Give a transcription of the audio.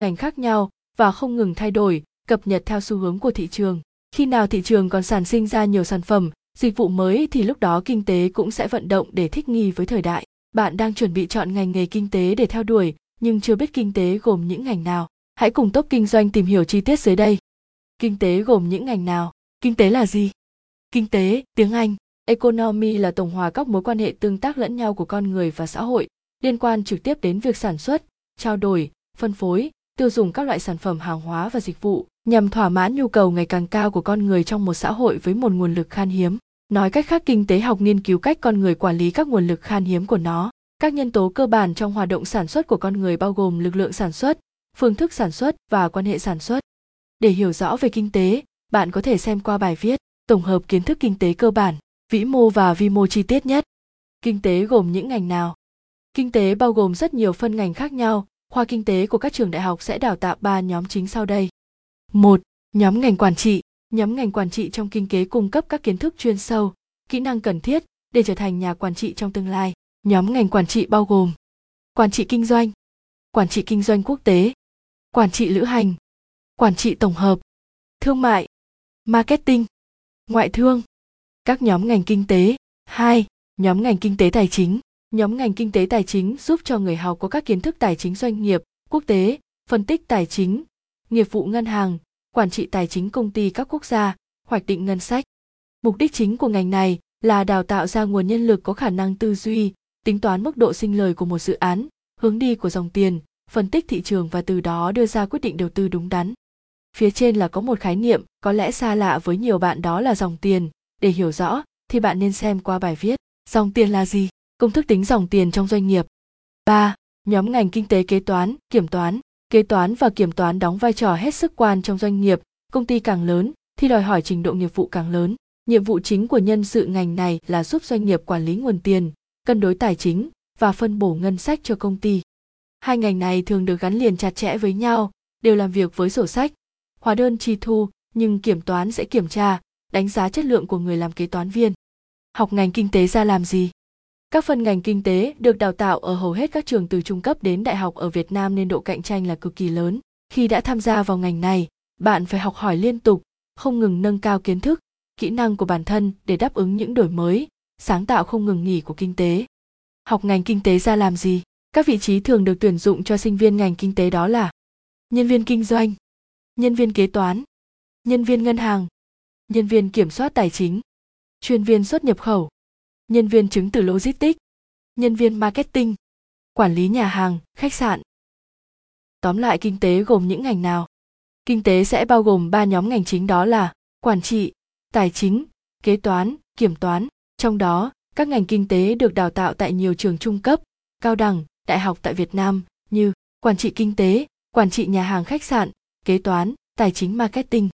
ngành khác nhau và không ngừng thay đổi, cập nhật theo xu hướng của thị trường. Khi nào thị trường còn sản sinh ra nhiều sản phẩm, dịch vụ mới thì lúc đó kinh tế cũng sẽ vận động để thích nghi với thời đại. Bạn đang chuẩn bị chọn ngành nghề kinh tế để theo đuổi, nhưng chưa biết kinh tế gồm những ngành nào. Hãy cùng top kinh doanh tìm hiểu chi tiết dưới đây. Kinh tế gồm những ngành nào? Kinh tế là gì? Kinh tế, tiếng anh. Economy là tổng hòa các mối quan hệ tương tác lẫn nhau của con người và xã hội, liên quan trực tiếp đến việc sản xuất, trao đổi, phân phối tiêu dùng các loại sản phẩm hàng hóa và dịch vụ nhằm thỏa mãn nhu cầu ngày càng cao của con người trong một xã hội với một nguồn lực khan hiếm. Nói cách khác, kinh tế học nghiên cứu cách con người quản lý các nguồn lực khan hiếm của nó. Các nhân tố cơ bản trong hoạt động sản xuất của con người bao gồm lực lượng sản xuất, phương thức sản xuất và quan hệ sản xuất. Để hiểu rõ về kinh tế, bạn có thể xem qua bài viết tổng hợp kiến thức kinh tế cơ bản, vĩ mô và vi mô chi tiết nhất. Kinh tế gồm những ngành nào? Kinh tế bao gồm rất nhiều phân ngành khác nhau khoa kinh tế của các trường đại học sẽ đào tạo ba nhóm chính sau đây một, nhóm ngành quản trị nhóm ngành quản trị trong kinh tế cung cấp các kiến thức chuyên sâu, kỹ năng cần thiết để trở thành nhà quản trị trong tương lai nhóm ngành quản trị bao gồm quản trị kinh doanh, quản trị kinh doanh quốc tế, quản trị lữ hành, quản trị tổng hợp, thương mại, marketing, ngoại thương các nhóm ngành kinh tế 2. Nhóm ngành kinh tế tài chính. Nhóm ngành kinh tế tài chính giúp cho người học có các kiến thức tài chính doanh nghiệp, quốc tế, phân tích tài chính, nghiệp vụ ngân hàng, quản trị tài chính công ty các quốc gia, hoạch định ngân sách. Mục đích chính của ngành này là đào tạo ra nguồn nhân lực có khả năng tư duy, tính toán mức độ sinh lời của một dự án, hướng đi của dòng tiền, phân tích thị trường và từ đó đưa ra quyết định đầu tư đúng đắn. Phía trên là có một khái niệm có lẽ xa lạ với nhiều bạn đó là dòng tiền, để hiểu rõ thì bạn nên xem qua bài viết dòng tiền là gì công thức tính dòng tiền trong doanh nghiệp 3. Nhóm ngành kinh tế kế toán, kiểm toán. Kế toán và kiểm toán đóng vai trò hết sức quan trong doanh nghiệp, công ty càng lớn thì đòi hỏi trình độ nghiệp vụ càng lớn. Nhiệm vụ chính của nhân sự ngành này là giúp doanh nghiệp quản lý nguồn tiền, cân đối tài chính và phân bổ ngân sách cho công ty. Hai ngành này thường được gắn liền chặt chẽ với nhau, đều làm việc với sổ sách, hóa đơn chi thu, nhưng kiểm toán sẽ kiểm tra, đánh giá chất lượng của người làm kế toán viên học ngành kinh tế ra làm gì các phân ngành kinh tế được đào tạo ở hầu hết các trường từ trung cấp đến đại học ở việt nam nên độ cạnh tranh là cực kỳ lớn. Khi đã tham gia vào ngành này bạn phải học hỏi liên tục không ngừng nâng cao kiến thức kỹ năng của bản thân để đáp ứng những đổi mới sáng tạo không ngừng nghỉ của kinh tế. Học ngành kinh tế ra làm gì? Các vị trí thường được tuyển dụng cho sinh viên ngành kinh tế đó là nhân viên kinh doanh nhân viên kế toán nhân viên ngân hàng nhân viên kiểm soát tài chính, chuyên viên xuất nhập khẩu, nhân viên chứng từ logistics, nhân viên marketing, quản lý nhà hàng, khách sạn. Tóm lại kinh tế gồm những ngành nào? Kinh tế sẽ bao gồm ba nhóm ngành chính đó là quản trị, tài chính, kế toán, kiểm toán. Trong đó, các ngành kinh tế được đào tạo tại nhiều trường trung cấp, cao đẳng, đại học tại Việt Nam như quản trị kinh tế, quản trị nhà hàng khách sạn, kế toán, tài chính marketing.